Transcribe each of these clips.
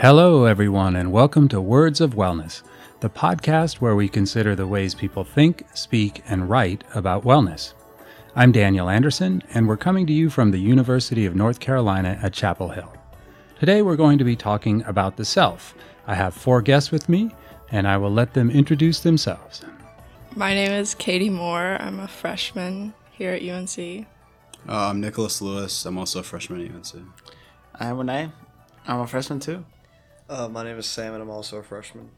Hello, everyone, and welcome to Words of Wellness, the podcast where we consider the ways people think, speak, and write about wellness. I'm Daniel Anderson, and we're coming to you from the University of North Carolina at Chapel Hill. Today, we're going to be talking about the self. I have four guests with me, and I will let them introduce themselves. My name is Katie Moore. I'm a freshman here at UNC. Uh, I'm Nicholas Lewis. I'm also a freshman at UNC. I'm Renee. I'm a freshman too. Uh, my name is Sam, and I'm also a freshman.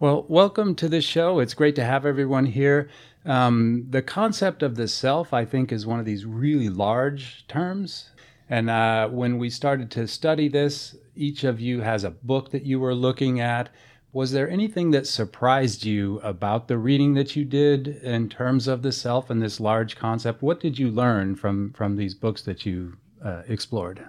Well, welcome to the show. It's great to have everyone here. Um, the concept of the self, I think, is one of these really large terms. And uh, when we started to study this, each of you has a book that you were looking at. Was there anything that surprised you about the reading that you did in terms of the self and this large concept? What did you learn from from these books that you uh, explored?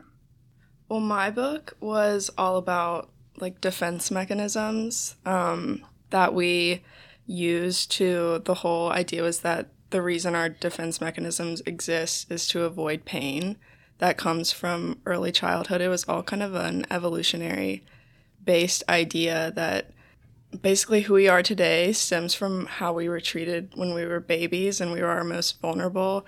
Well, my book was all about like defense mechanisms um, that we use to the whole idea was that the reason our defense mechanisms exist is to avoid pain that comes from early childhood. It was all kind of an evolutionary based idea that basically who we are today stems from how we were treated when we were babies and we were our most vulnerable.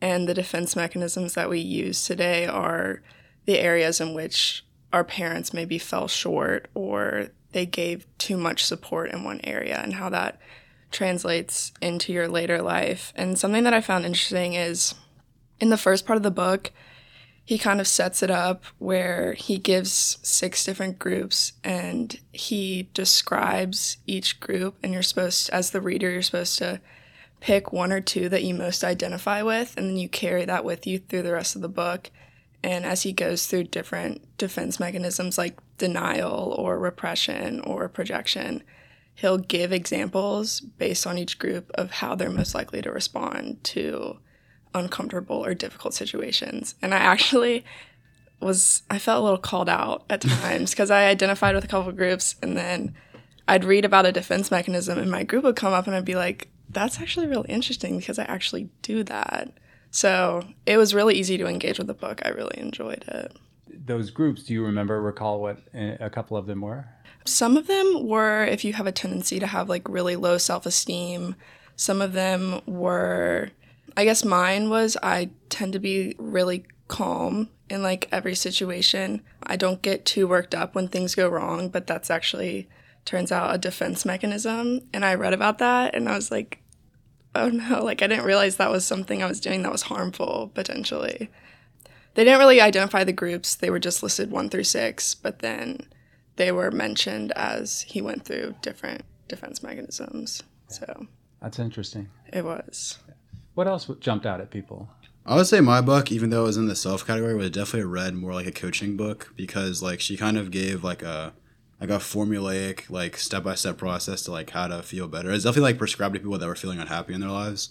And the defense mechanisms that we use today are the areas in which our parents maybe fell short or they gave too much support in one area and how that translates into your later life. And something that I found interesting is in the first part of the book, he kind of sets it up where he gives six different groups and he describes each group and you're supposed as the reader you're supposed to pick one or two that you most identify with and then you carry that with you through the rest of the book and as he goes through different defense mechanisms like denial or repression or projection he'll give examples based on each group of how they're most likely to respond to uncomfortable or difficult situations. And I actually was, I felt a little called out at times because I identified with a couple of groups and then I'd read about a defense mechanism and my group would come up and I'd be like, that's actually really interesting because I actually do that. So it was really easy to engage with the book. I really enjoyed it. Those groups, do you remember, recall what eh, a couple of them were? Some of them were if you have a tendency to have like really low self esteem. Some of them were I guess mine was I tend to be really calm in like every situation. I don't get too worked up when things go wrong, but that's actually turns out a defense mechanism. And I read about that and I was like, oh no, like I didn't realize that was something I was doing that was harmful potentially. They didn't really identify the groups, they were just listed one through six, but then they were mentioned as he went through different defense mechanisms. So that's interesting. It was. What else jumped out at people? I would say my book, even though it was in the self category, was definitely read more like a coaching book because like she kind of gave like a like a formulaic like step by step process to like how to feel better. It's definitely like prescribed to people that were feeling unhappy in their lives.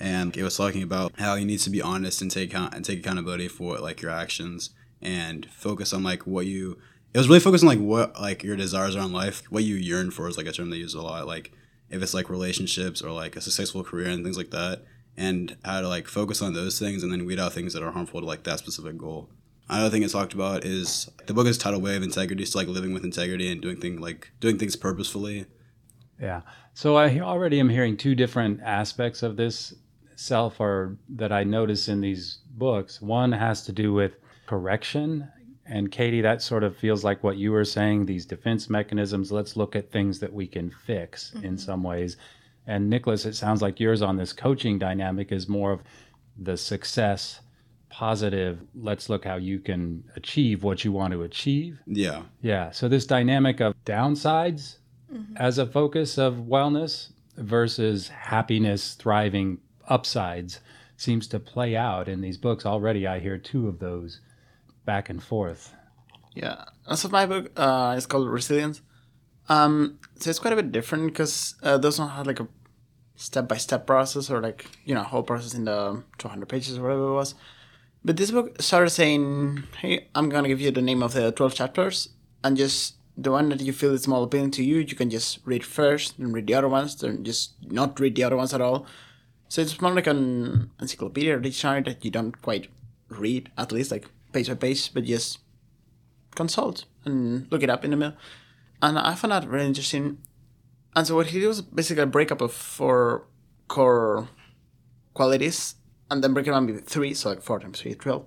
And it was talking about how you need to be honest and take and take accountability for like your actions and focus on like what you it was really focused on like what like your desires are in life, what you yearn for is like a term they use a lot. Like if it's like relationships or like a successful career and things like that and how to like focus on those things and then weed out things that are harmful to like that specific goal. Another thing it's talked about is the book is titled Way of Integrity, so like living with integrity and doing things like doing things purposefully. Yeah. So I already am hearing two different aspects of this self or that I notice in these books. One has to do with correction. And Katie, that sort of feels like what you were saying, these defense mechanisms. Let's look at things that we can fix mm-hmm. in some ways and Nicholas, it sounds like yours on this coaching dynamic is more of the success, positive, let's look how you can achieve what you want to achieve. Yeah. Yeah. So this dynamic of downsides mm-hmm. as a focus of wellness versus happiness, thriving upsides seems to play out in these books. Already I hear two of those back and forth. Yeah. So my book uh, is called Resilience. Um, so it's quite a bit different because uh, those don't have like a step by step process or like you know whole process in the 200 pages or whatever it was. But this book started saying, "Hey, I'm gonna give you the name of the 12 chapters, and just the one that you feel is more appealing to you, you can just read first, and read the other ones, then just not read the other ones at all." So it's more like an encyclopedia or dictionary that you don't quite read, at least like page by page, but just consult and look it up in the middle. And I found that really interesting. And so what he did was basically a breakup of four core qualities and then break it down into three, so like four times three, 12.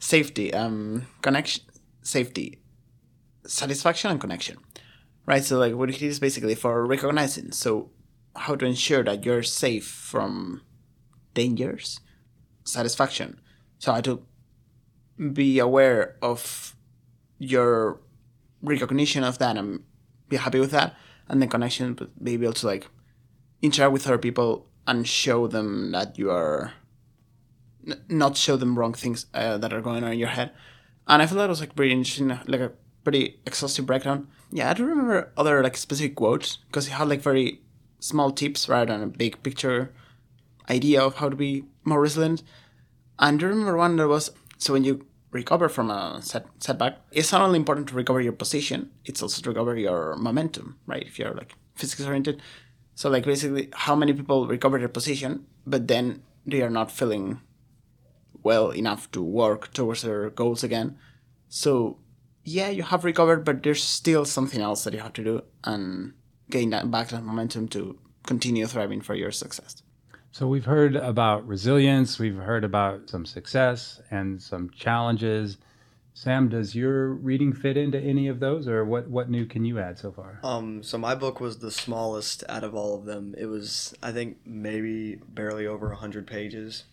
Safety, um, connection, safety, satisfaction, and connection. Right? So like what he is basically for recognizing. So how to ensure that you're safe from dangers, satisfaction. So how to be aware of your recognition of that and be happy with that, and then connection, but be able to like interact with other people and show them that you are not show them wrong things uh, that are going on in your head. And I feel that was like pretty interesting, like a pretty exhaustive breakdown. Yeah, I don't remember other like specific quotes because he had like very small tips rather than a big picture idea of how to be more resilient. And I remember one that was so when you recover from a set, setback, it's not only important to recover your position, it's also to recover your momentum, right? If you're like physics oriented. So like basically how many people recover their position, but then they are not feeling well enough to work towards their goals again. So yeah, you have recovered, but there's still something else that you have to do and gain that back that momentum to continue thriving for your success. So we've heard about resilience, we've heard about some success and some challenges. Sam, does your reading fit into any of those, or what? What new can you add so far? Um, so my book was the smallest out of all of them. It was, I think, maybe barely over hundred pages,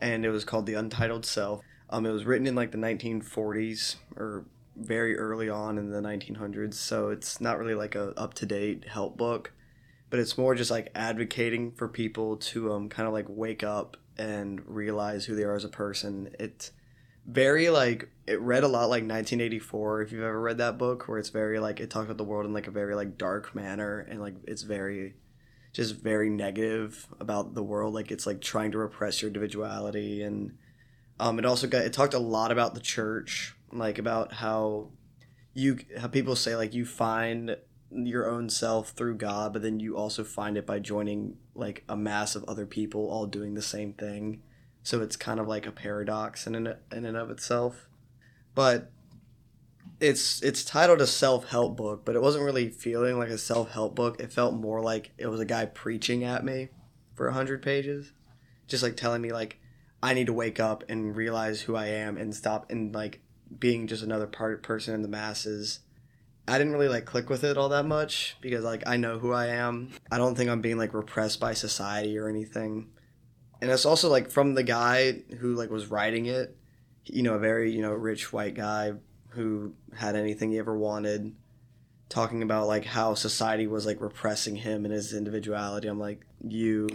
and it was called The Untitled Self. Um, it was written in like the 1940s or very early on in the 1900s, so it's not really like a up to date help book, but it's more just like advocating for people to um kind of like wake up and realize who they are as a person. It's very like it read a lot like 1984 if you've ever read that book where it's very like it talks about the world in like a very like dark manner and like it's very just very negative about the world. Like it's like trying to repress your individuality. And um it also got it talked a lot about the church like about how you how people say like you find your own self through God but then you also find it by joining like a mass of other people all doing the same thing. So it's kind of like a paradox in and, in and of itself. But it's it's titled a self-help book but it wasn't really feeling like a self-help book. It felt more like it was a guy preaching at me for 100 pages just like telling me like i need to wake up and realize who i am and stop and like being just another part person in the masses. I didn't really like click with it all that much because like i know who i am. I don't think i'm being like repressed by society or anything. And it's also like from the guy who like was writing it you know a very you know rich white guy who had anything he ever wanted talking about like how society was like repressing him and his individuality. I'm like you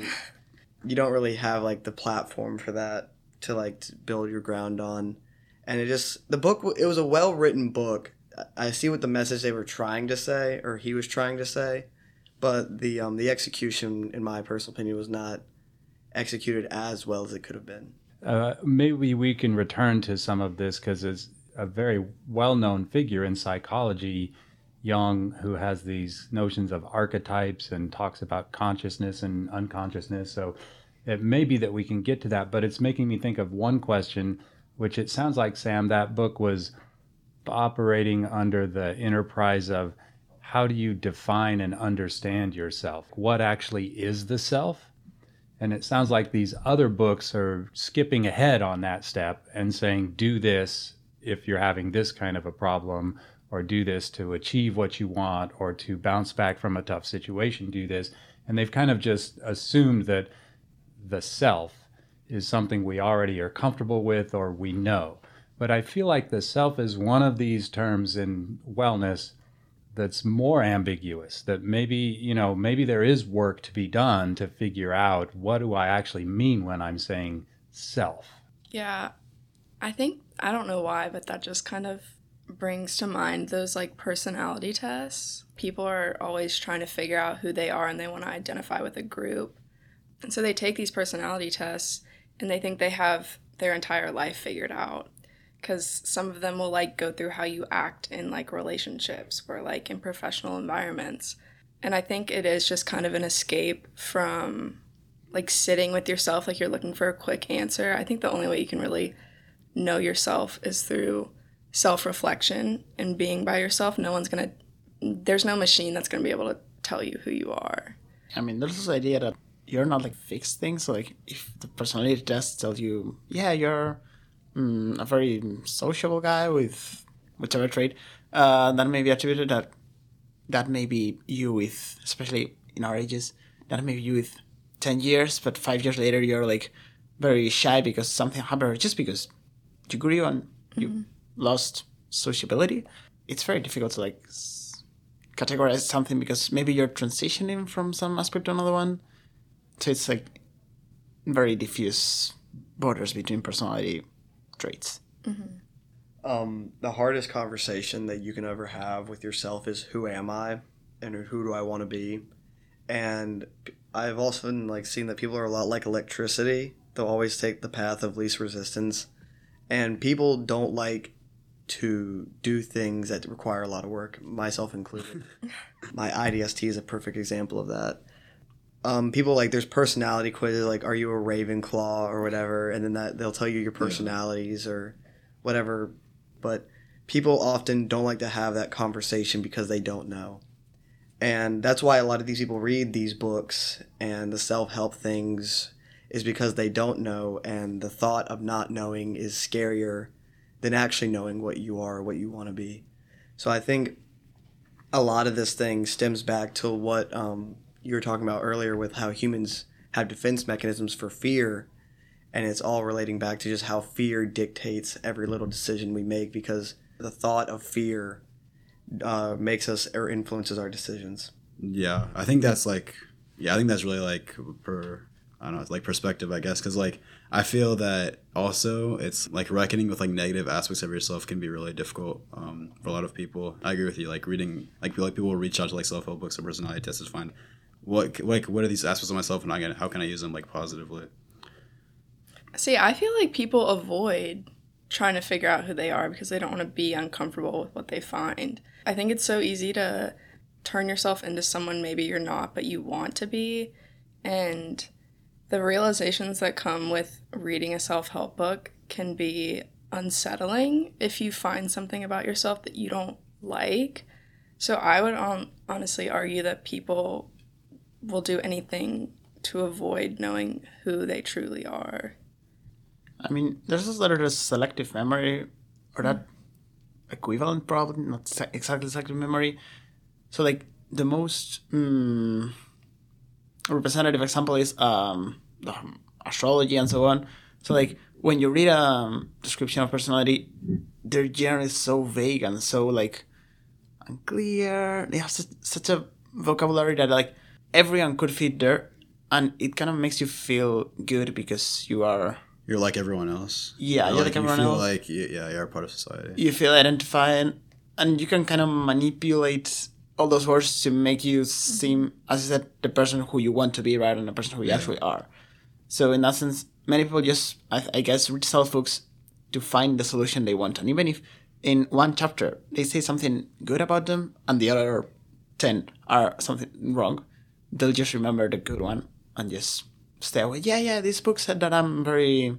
you don't really have like the platform for that to like to build your ground on. And it just the book it was a well written book. I see what the message they were trying to say or he was trying to say but the um the execution in my personal opinion was not executed as well as it could have been. Uh, maybe we can return to some of this because it's a very well-known figure in psychology, Jung, who has these notions of archetypes and talks about consciousness and unconsciousness. So it may be that we can get to that, but it's making me think of one question, which it sounds like Sam, that book was operating under the enterprise of how do you define and understand yourself? What actually is the self? And it sounds like these other books are skipping ahead on that step and saying, do this if you're having this kind of a problem, or do this to achieve what you want, or to bounce back from a tough situation, do this. And they've kind of just assumed that the self is something we already are comfortable with or we know. But I feel like the self is one of these terms in wellness that's more ambiguous that maybe you know maybe there is work to be done to figure out what do i actually mean when i'm saying self Yeah, I think I don't know why, but that just kind of brings to mind those like personality tests. People are always trying to figure out who they are and they want to identify with a group. And so they take these personality tests and they think they have their entire life figured out. Because some of them will like go through how you act in like relationships or like in professional environments. And I think it is just kind of an escape from like sitting with yourself, like you're looking for a quick answer. I think the only way you can really know yourself is through self reflection and being by yourself, no one's gonna. There's no machine that's gonna be able to tell you who you are. I mean, there's this idea that you're not like fixed things. So, like, if the personality test tells you, yeah, you're mm, a very sociable guy with whichever trait, uh, that may be attributed that that may be you with, especially in our ages, that may be you with 10 years, but five years later, you're like very shy because something happened, just because you grew and you lost sociability. It's very difficult to like s- categorize something because maybe you're transitioning from some aspect to another one. So it's like very diffuse borders between personality traits. um, the hardest conversation that you can ever have with yourself is who am I and who do I want to be? And I've also been, like seen that people are a lot like electricity. They'll always take the path of least resistance. And people don't like to do things that require a lot of work, myself included. My IDST is a perfect example of that. Um, people like there's personality quizzes like are you a Ravenclaw or whatever, and then that they'll tell you your personalities or whatever but people often don't like to have that conversation because they don't know. And that's why a lot of these people read these books and the self help things is because they don't know, and the thought of not knowing is scarier than actually knowing what you are, what you want to be. So I think a lot of this thing stems back to what um, you were talking about earlier with how humans have defense mechanisms for fear and it's all relating back to just how fear dictates every little decision we make because the thought of fear uh, makes us or influences our decisions. Yeah, I think that's like, yeah, I think that's really like per, I don't know, like perspective, I guess, because like I feel that also it's like reckoning with like negative aspects of yourself can be really difficult um, for a lot of people. I agree with you. Like reading, like like people will reach out to like self help books or personality tests to find what like what are these aspects of myself and I can how can I use them like positively. See, I feel like people avoid trying to figure out who they are because they don't want to be uncomfortable with what they find. I think it's so easy to turn yourself into someone maybe you're not, but you want to be. And the realizations that come with reading a self help book can be unsettling if you find something about yourself that you don't like. So I would on- honestly argue that people will do anything to avoid knowing who they truly are. I mean, there's this little selective memory, or that equivalent problem, not exactly selective memory. So, like, the most mm, representative example is um, the astrology and so on. So, like, when you read a um, description of personality, they're generally so vague and so, like, unclear. They have such, such a vocabulary that, like, everyone could fit there. And it kind of makes you feel good because you are You're like everyone else. Yeah, Or, you're like you everyone feel else. Like you- yeah, you're a part of society. you feel identified and you can kind of manipulate all those words to make you mm-hmm. seem as I said the person who you want to be rather than the person who you actually are. So in that sense many people just I, I guess read self books to find the solution they want. And even if in one chapter they say something good about them and the other 10 are something wrong they'll just remember the good one and just stay away. Yeah yeah this book said that i'm very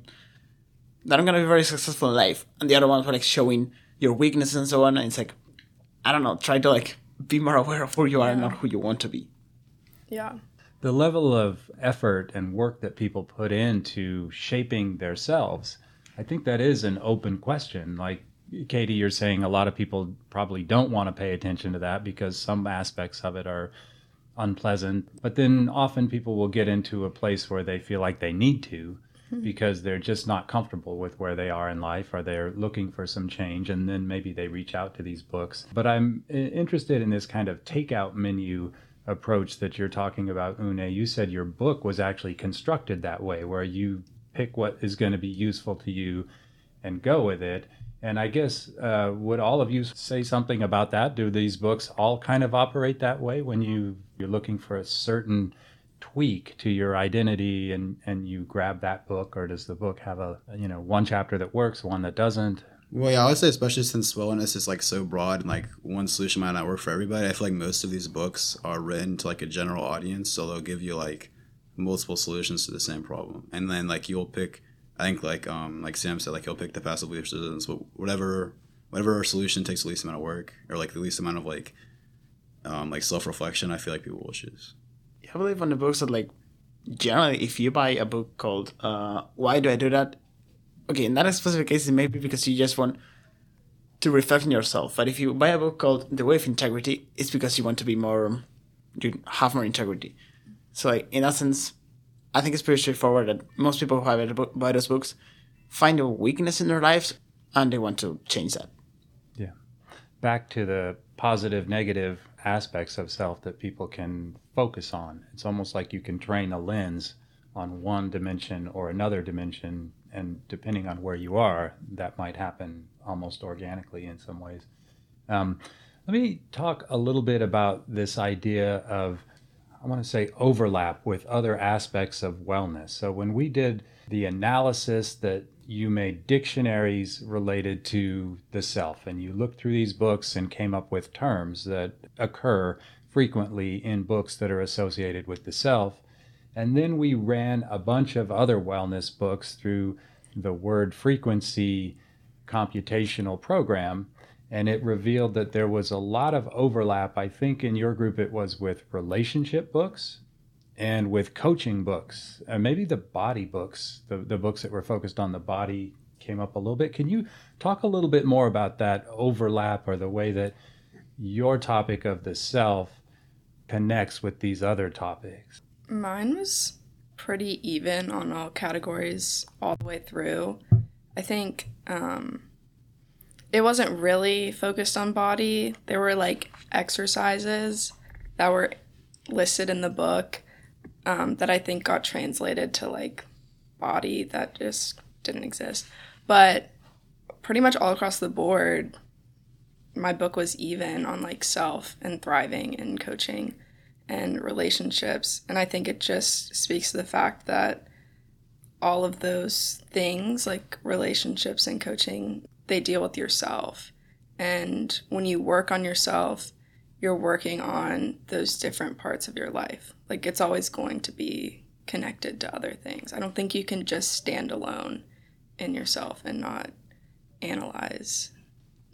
that I'm gonna be very successful in life, and the other ones were like showing your weaknesses and so on. And it's like, I don't know, try to like be more aware of who you are and not who you want to be. Yeah. the level of effort and work that people put into shaping themselves, I think that is an open question. Like Katie, you're saying a lot of people probably don't want to pay attention to that because some aspects of it are unpleasant. But then often people will get into a place where they feel like they need to because they're just not comfortable with where they are in life or they're looking for some change and then maybe they reach out to these books. But I'm interested in this kind of takeout menu approach that you're talking about, Une. You said your book was actually constructed that way, where you pick what is going to be useful to you and go with it. And I guess, uh, would all of you say something about that? Do these books all kind of operate that way when you, you're looking for a certain tweak to your identity and, and you grab that book? Or does the book have a, you know, one chapter that works, one that doesn't? Well, yeah, I would say especially since wellness is like so broad and like one solution might not work for everybody. I feel like most of these books are written to like a general audience, so they'll give you like multiple solutions to the same problem, and then like you'll pick. I think like um like Sam said, like you'll pick the passive resistance, wh- whatever whatever solution takes the least amount of work or like the least amount of like um, like self reflection. I feel like people will choose. I believe on the books that like generally, if you buy a book called uh, "Why Do I Do That," okay, in that specific case, it may be because you just want to reflect on yourself. But if you buy a book called "The Way of Integrity," it's because you want to be more, you have more integrity. So, like in essence, I think it's pretty straightforward that most people who have buy those books find a weakness in their lives and they want to change that. Yeah. Back to the positive, negative aspects of self that people can focus on. It's almost like you can train a lens on one dimension or another dimension, and depending on where you are, that might happen almost organically in some ways. Um, let me talk a little bit about this idea of, I want to say, overlap with other aspects of wellness. So, when we did the analysis that you made dictionaries related to the self, and you looked through these books and came up with terms that occur frequently in books that are associated with the self. And then we ran a bunch of other wellness books through the word frequency computational program. And it revealed that there was a lot of overlap. I think in your group it was with relationship books and with coaching books, and maybe the body books, the, the books that were focused on the body came up a little bit. Can you talk a little bit more about that overlap or the way that your topic of the self connects with these other topics? Mine was pretty even on all categories all the way through. I think um, it wasn't really focused on body. There were like exercises that were listed in the book um, that I think got translated to like body that just didn't exist. But pretty much all across the board, my book was even on like self and thriving and coaching and relationships. And I think it just speaks to the fact that all of those things, like relationships and coaching, they deal with yourself. And when you work on yourself, you're working on those different parts of your life. Like it's always going to be connected to other things. I don't think you can just stand alone in yourself and not analyze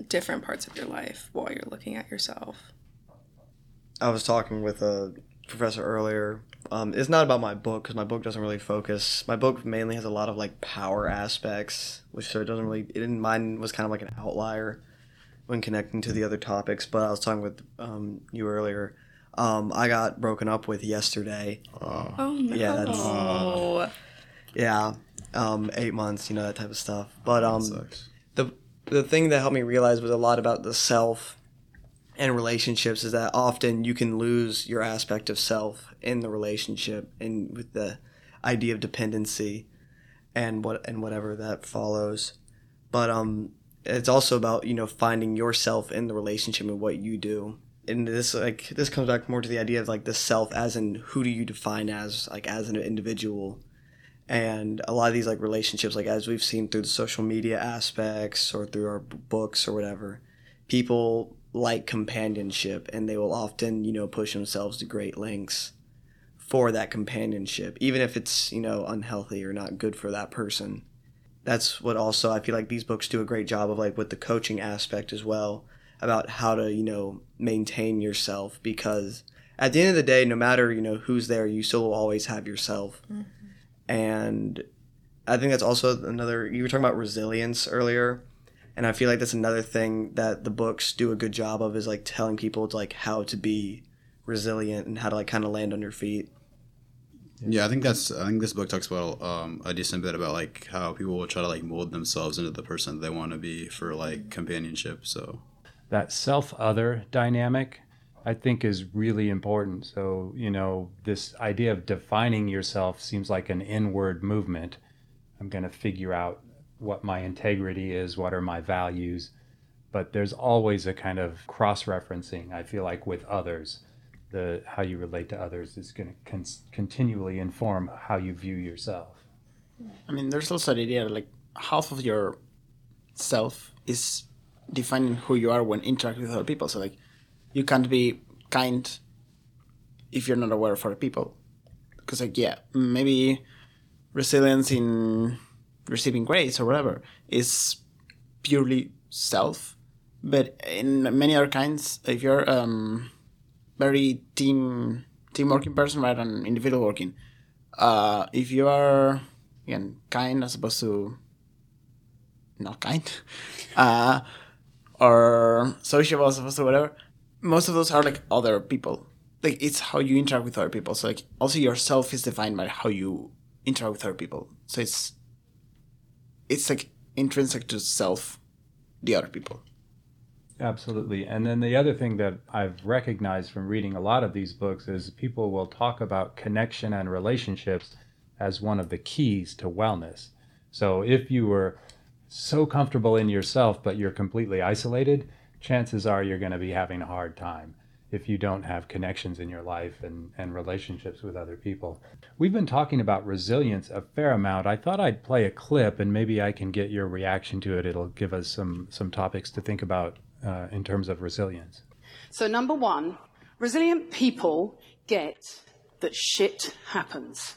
different parts of your life while you're looking at yourself. I was talking with a professor earlier. Um, it's not about my book because my book doesn't really focus. My book mainly has a lot of like power aspects, which so it doesn't really. It didn't. Mine was kind of like an outlier when connecting to the other topics. But I was talking with um, you earlier. Um, I got broken up with yesterday. Uh, Oh no. Yeah, that's- Yeah, um, eight months, you know that type of stuff. But um, sucks. the the thing that helped me realize was a lot about the self and relationships is that often you can lose your aspect of self in the relationship and with the idea of dependency and what and whatever that follows. But um it's also about, you know, finding yourself in the relationship and what you do. And this like this comes back more to the idea of like the self as in who do you define as like as an individual. And a lot of these like relationships like as we've seen through the social media aspects or through our books or whatever people like companionship and they will often you know push themselves to great lengths for that companionship even if it's you know unhealthy or not good for that person. That's what also i feel like these books do a great job of like with the coaching aspect as well about how to you know maintain yourself because at the end of the day no matter you know who's there you still will always have yourself and I think that's also another. You were talking about resilience earlier, and I feel like that's another thing that the books do a good job of is like telling people like how to be resilient and how to like kind of land on your feet. Yeah, I think that's. I think this book talks about um, a decent bit about like how people will try to like mold themselves into the person they want to be for like companionship. So that self other dynamic I think is really important. So, you know, this idea of defining yourself seems like an inward movement. I'm going to figure out what my integrity is, what are my values. But there's always a kind of cross referencing, I feel like, with others. The how you relate to others is going to con- continually inform how you view yourself. I mean, there's also the idea that, like half of your self is defining who you are when interacting with other people. So, like, you can't be kind if you're not aware of other people. Because, like, yeah, maybe resilience in receiving grades or whatever is purely self, But in many other kinds, if you're um, very team team working person rather than individual working, uh, if you are again kind as opposed to not kind, uh, or social opposed to whatever, most of those are like other people. Like it's how you interact with other people. So like also yourself is defined by how you interact with other people. So it's it's like intrinsic to self, the other people. Absolutely. And then the other thing that I've recognized from reading a lot of these books is people will talk about connection and relationships as one of the keys to wellness. So if you were so comfortable in yourself, but you're completely isolated, chances are you're going to be having a hard time if you don't have connections in your life and, and relationships with other people. We've been talking about resilience a fair amount. I thought I'd play a clip and maybe I can get your reaction to it. It'll give us some, some topics to think about uh, in terms of resilience. So, number one, resilient people get that shit happens.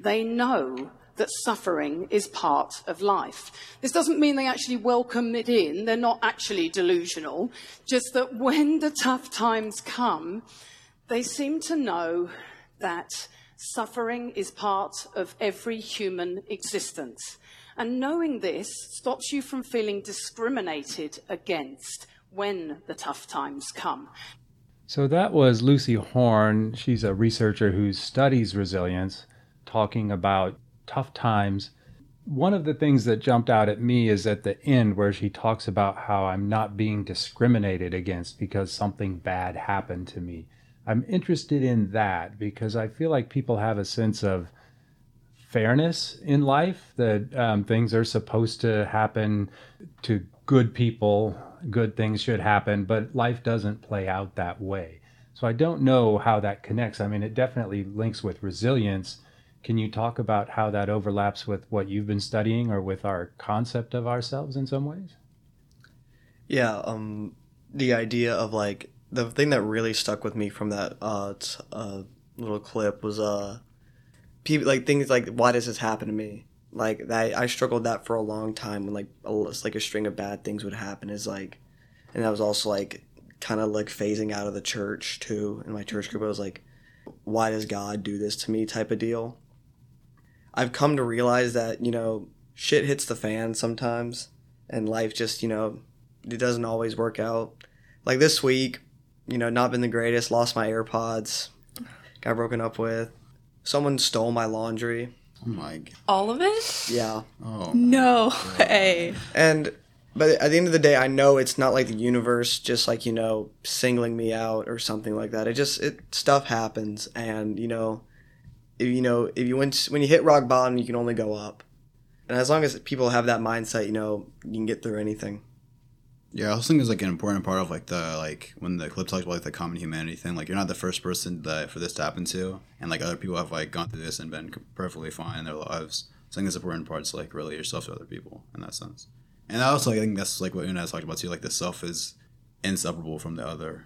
They know that suffering is part of life. This doesn't mean they actually welcome it in, they're not actually delusional, just that when the tough times come, they seem to know that suffering is part of every human existence. And knowing this stops you from feeling discriminated against when the tough times come. So that was Lucy Hone. She's a researcher who studies resilience, talking about tough times. One of the things that jumped out at me is at the end where she talks about how I'm not being discriminated against because something bad happened to me. I'm interested in that because I feel like people have a sense of fairness in life that um, things are supposed to happen to good people, good things should happen, but life doesn't play out that way. So I don't know how that connects. I mean, it definitely links with resilience can you talk about how that overlaps with what you've been studying or with our concept of ourselves in some ways? Yeah, um, the idea of like the thing that really stuck with me from that uh, t- uh little clip was uh people like things like why does this happen to me? Like that I struggled that for a long time when like a, like a string of bad things would happen is like and that was also like kind of like phasing out of the church too in my church group I was like why does God do this to me type of deal I've come to realize that, you know, shit hits the fan sometimes and life just, you know, it doesn't always work out. Like this week, you know, not been the greatest, lost my AirPods, got broken up with. Someone stole my laundry. Oh my god. All of it? Yeah. Oh. No way. And but at the end of the day, I know it's not like the universe just like, you know, singling me out or something like that. It just it stuff happens and, you know, if, you know, if you went when you hit rock bottom, you can only go up. And as long as people have that mindset, you know, you can get through anything. Yeah, I also think it's like an important part of like the like when the clip talks about like the common humanity thing. Like you're not the first person that for this to happen to, and like other people have like gone through this and been perfectly fine in their lives. So I think it's important part to like relate yourself to other people in that sense. And I also I think that's like what Una has talked about too. Like the self is inseparable from the other.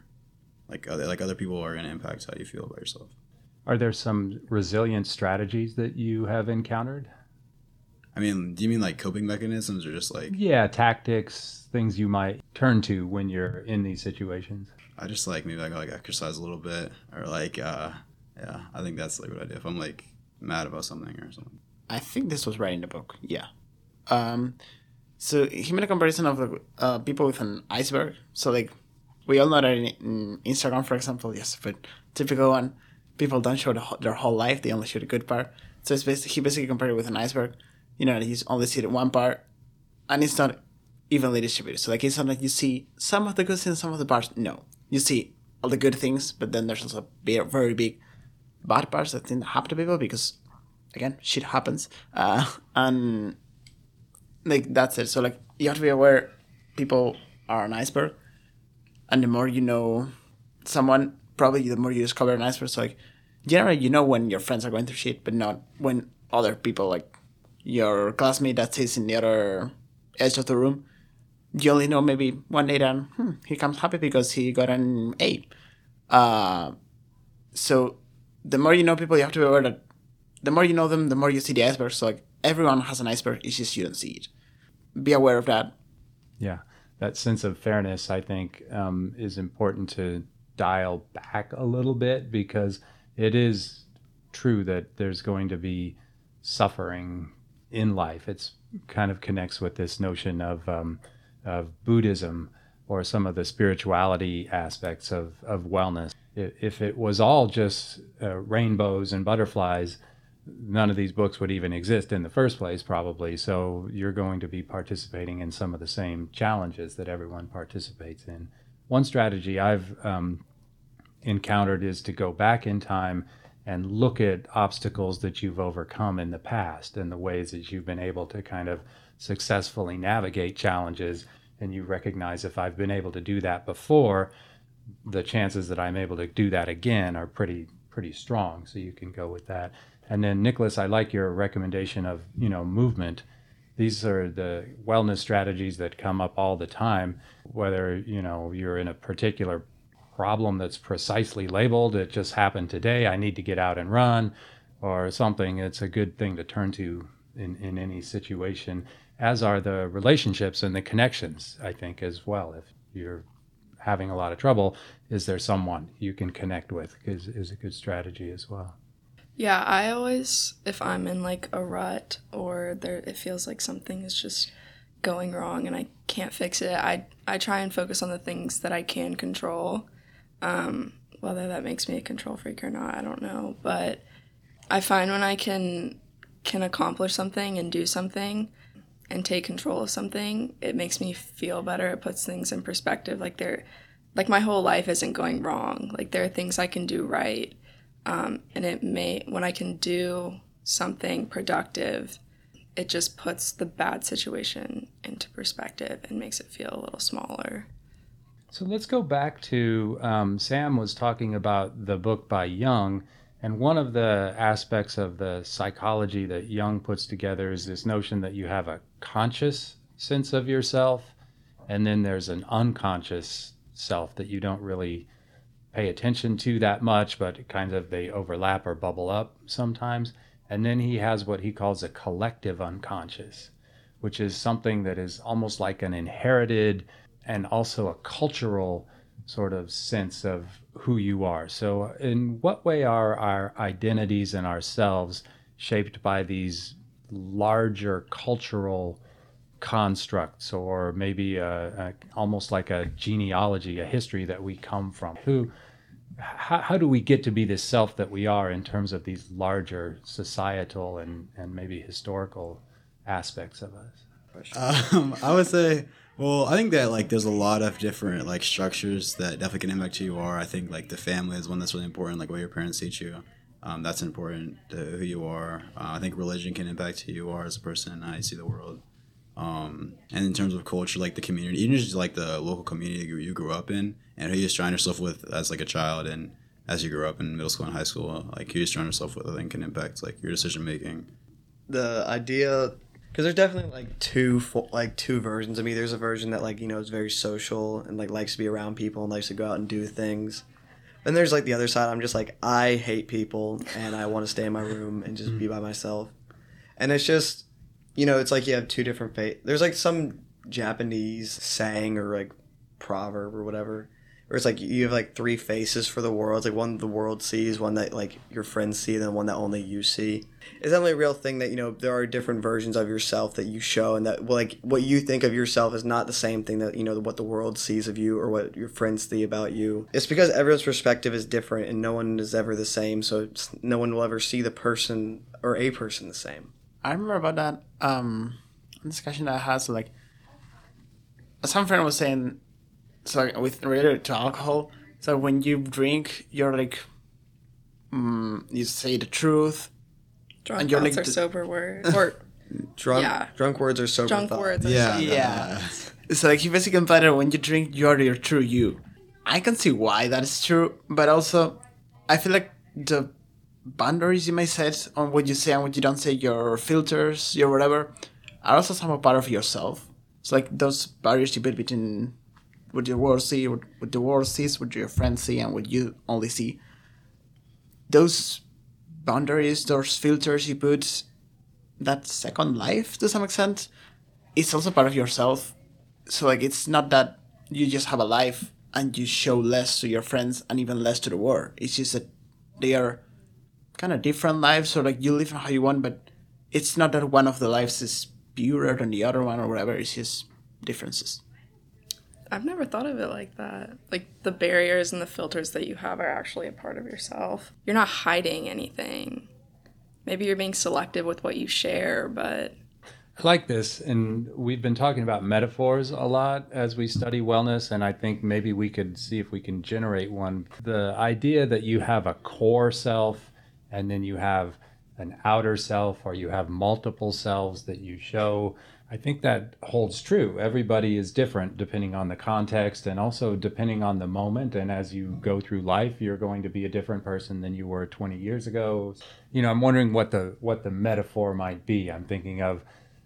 Like other, like other people are gonna impact how you feel about yourself. Are there some resilient strategies that you have encountered? I mean, do you mean like coping mechanisms or just like Yeah, tactics, things you might turn to when you're in these situations. I just like maybe I go like exercise a little bit or like uh yeah, I think that's like what I do if I'm like mad about something or something. I think this was writing the book. Yeah. Um, so he made a comparison of like, uh, people with an iceberg. So like we all know that in, in Instagram, for example, yes, but typical one, people don't show the, their whole life; they only show the good part. So it's basically, he basically compared it with an iceberg. You know, he's only see the one part, and it's not evenly distributed. So like it's not like you see some of the good things, some of the parts. No, you see all the good things, but then there's also very big bad parts that didn't happen to people because again shit happens uh, and like that's it so like you have to be aware people are an iceberg and the more you know someone probably the more you discover an iceberg so like generally you know when your friends are going through shit but not when other people like your classmate that sits in the other edge of the room you only know maybe one day that hmm, he comes happy because he got an A. Uh, so the more you know people, you have to be aware that the more you know them, the more you see the iceberg. So like everyone has an iceberg, it's just you don't see it. Be aware of that. Yeah. that sense of fairness, I think, um, is important to dial back a little bit because it is true that there's going to be suffering in life. It's kind of connects with this notion of um, of Buddhism or some of the spirituality aspects of, of wellness. If it was all just uh, rainbows and butterflies, none of these books would even exist in the first place, probably. So you're going to be participating in some of the same challenges that everyone participates in. One strategy I've um, encountered is to go back in time and look at obstacles that you've overcome in the past and the ways that you've been able to kind of successfully navigate challenges. And you recognize if I've been able to do that before, the chances that I'm able to do that again are pretty pretty strong. So you can go with that. And then Nicholas, I like your recommendation of you know movement. These are the wellness strategies that come up all the time. Whether you know you're in a particular problem that's precisely labeled, it just happened today. I need to get out and run, or something. It's a good thing to turn to in in any situation. As are the relationships and the connections. I think as well. If you're having a lot of trouble, is there someone you can connect with? Is is a good strategy as well. Yeah, I always, if I'm in like a rut or there, it feels like something is just going wrong and I can't fix it, I I try and focus on the things that I can control. Um, whether that makes me a control freak or not, I don't know. But I find when I can can accomplish something and do something and take control of something, it makes me feel better. It puts things in perspective. Like there, like my whole life isn't going wrong. Like there are things I can do right um, and it may, when I can do something productive, it just puts the bad situation into perspective and makes it feel a little smaller. So let's go back to um, Sam was talking about the book by Jung. And one of the aspects of the psychology that Jung puts together is this notion that you have a conscious sense of yourself, and then there's an unconscious self that you don't really pay attention to that much, but kind of they overlap or bubble up sometimes. And then he has what he calls a collective unconscious, which is something that is almost like an inherited and also a cultural sort of sense of who you are. So, in what way are our identities and ourselves shaped by these larger cultural constructs, or maybe a, a, almost like a genealogy, a history that we come from? Who how, how do we get to be the self that we are in terms of these larger societal and, and maybe historical aspects of us? Um, I would say, well, I think that like there's a lot of different like structures that definitely can impact who you are. I think like the family is one that's really important, like what your parents teach you. Um, that's important to who you are. Uh, I think religion can impact who you are as a person and how you see the world. Um, and in terms of culture, like the community, even just like the local community you grew up in, and who you surround yourself with as like a child, and as you grew up in middle school and high school, like who you surround yourself with, I think can impact like your decision making. The idea, because there's definitely like two like two versions of me. There's a version that like you know is very social and like likes to be around people and likes to go out and do things. And there's like the other side. I'm just like I hate people and I want to stay in my room and just hmm. be by myself. And it's just you know, it's like you have two different fate. There's like some Japanese saying or like proverb or whatever, where it's like you have like three faces for the world. It's like one the world sees, one that like your friends see, and then one that only you see. It's definitely a real thing that you know there are different versions of yourself that you show, and that like what you think of yourself is not the same thing that you know what the world sees of you or what your friends see about you. It's because everyone's perspective is different, and no one is ever the same. So no one will ever see the person or a person the same. I remember about that um discussion that I had. So like, some friend was saying, so with related to alcohol. So when you drink, you're like, um, you say the truth. Drunk and you're like, are sober words or drunk. Yeah. drunk words are sober. Drunk thoughts. words. yeah, yeah. so like, you basically imply that when you drink, you are your true you. I can see why that is true, but also, I feel like the boundaries you may set on what you say and what you don't say, your filters, your whatever, are also some part of yourself. It's like those barriers you build between what your world see, what, the world sees, what your friends see, and what you only see. Those boundaries, those filters you put, that second life to some extent, is also part of yourself. so like it's not that you just have a life and you show less to your friends and even less to the world. It's just that they are kind of different lives, so like you live how you want, but it's not that one of the lives is purer than the other one or whatever. It's just differences. I've never thought of it like that. Like the barriers and the filters that you have are actually a part of yourself. You're not hiding anything. Maybe you're being selective with what you share, but I like this, and we've been talking about metaphors a lot as we study wellness, and I think maybe we could see if we can generate one. The idea that you have a core self, and then you have an outer self, or you have multiple selves that you show. I think that holds true. Everybody is different depending on the context and also depending on the moment. And as you go through life, you're going to be a different person than you were 20 years ago. You know, I'm wondering what the what the metaphor might be. I'm thinking of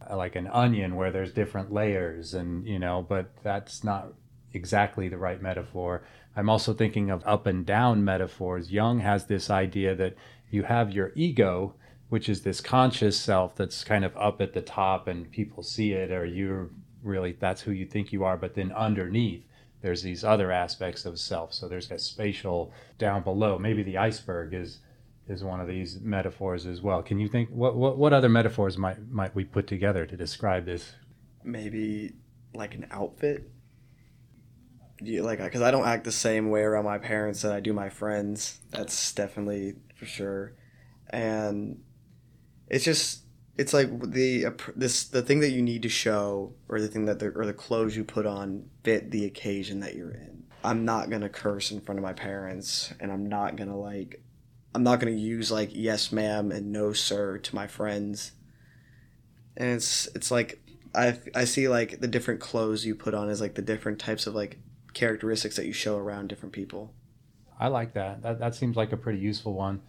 uh, like an onion where there's different layers and you know but that's not exactly the right metaphor i'm also thinking of up and down metaphors jung has this idea that you have your ego which is this conscious self that's kind of up at the top and people see it or you're really that's who you think you are but then underneath there's these other aspects of self so there's a spatial down below maybe the iceberg is is one of these metaphors as well. Can you think what what, what other metaphors might might we put together to describe this? Maybe like an outfit. You like because I don't act the same way around my parents that I do my friends. That's definitely for sure, and it's just it's like the this the thing that you need to show or the thing that the, or the clothes you put on fit the occasion that you're in. I'm not gonna curse in front of my parents, and I'm not gonna like I'm not to use like yes ma'am and no sir to my friends. And it's it's like I I see like the different clothes you put on as like the different types of like characteristics that you show around different people. I like that. That that seems like a pretty useful one.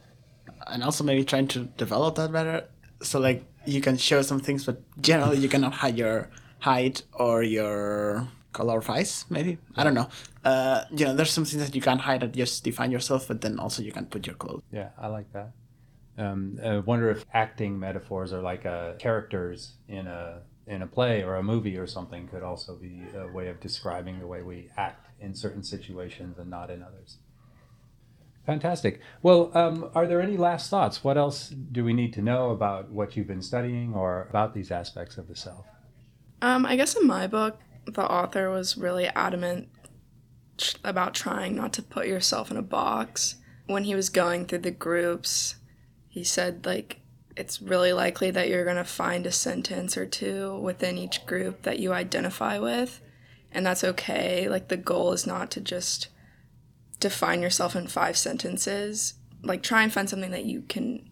And also maybe trying to develop that better. So like you can show some things, but generally you cannot hide your height or your color of eyes. Maybe I don't know uh, you know, there's some things that you can't hide that just define yourself, but then also you can put your clothes. Yeah, I like that. Um, I wonder if acting metaphors are like uh, characters in a in a play or a movie or something could also be a way of describing the way we act in certain situations and not in others. Fantastic. Well, um, are there any last thoughts? What else do we need to know about what you've been studying or about these aspects of the self? Um, I guess in my book, the author was really adamant about trying not to put yourself in a box. When he was going through the groups, he said, like, it's really likely that you're going to find a sentence or two within each group that you identify with, and that's okay. Like, the goal is not to just define yourself in five sentences. Like, try and find something that you can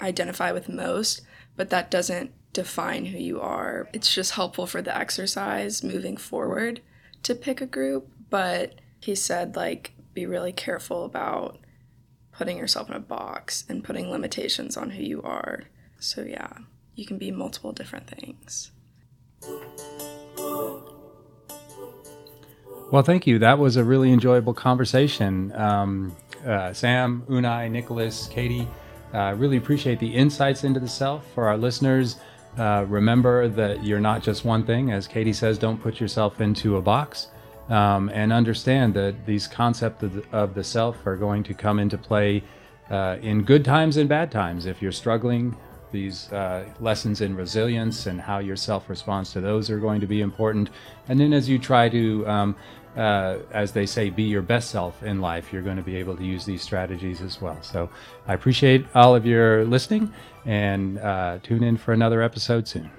identify with most, but that doesn't define who you are. It's just helpful for the exercise moving forward to pick a group, but he said like be really careful about putting yourself in a box and putting limitations on who you are. So yeah, you can be multiple different things. Well, thank you. That was a really enjoyable conversation. Um, uh, Sam, Unai, Nicholas, Katie, uh, really appreciate the insights into the self. For our listeners, uh, remember that you're not just one thing. As Katie says, don't put yourself into a box um, and understand that these concepts of the, of the, self are going to come into play uh, in good times and bad times. If you're struggling, these uh, lessons in resilience and how your self responds to those are going to be important. And then as you try to, um, uh, as they say, be your best self in life, you're going to be able to use these strategies as well. So I appreciate all of your listening and uh, tune in for another episode soon.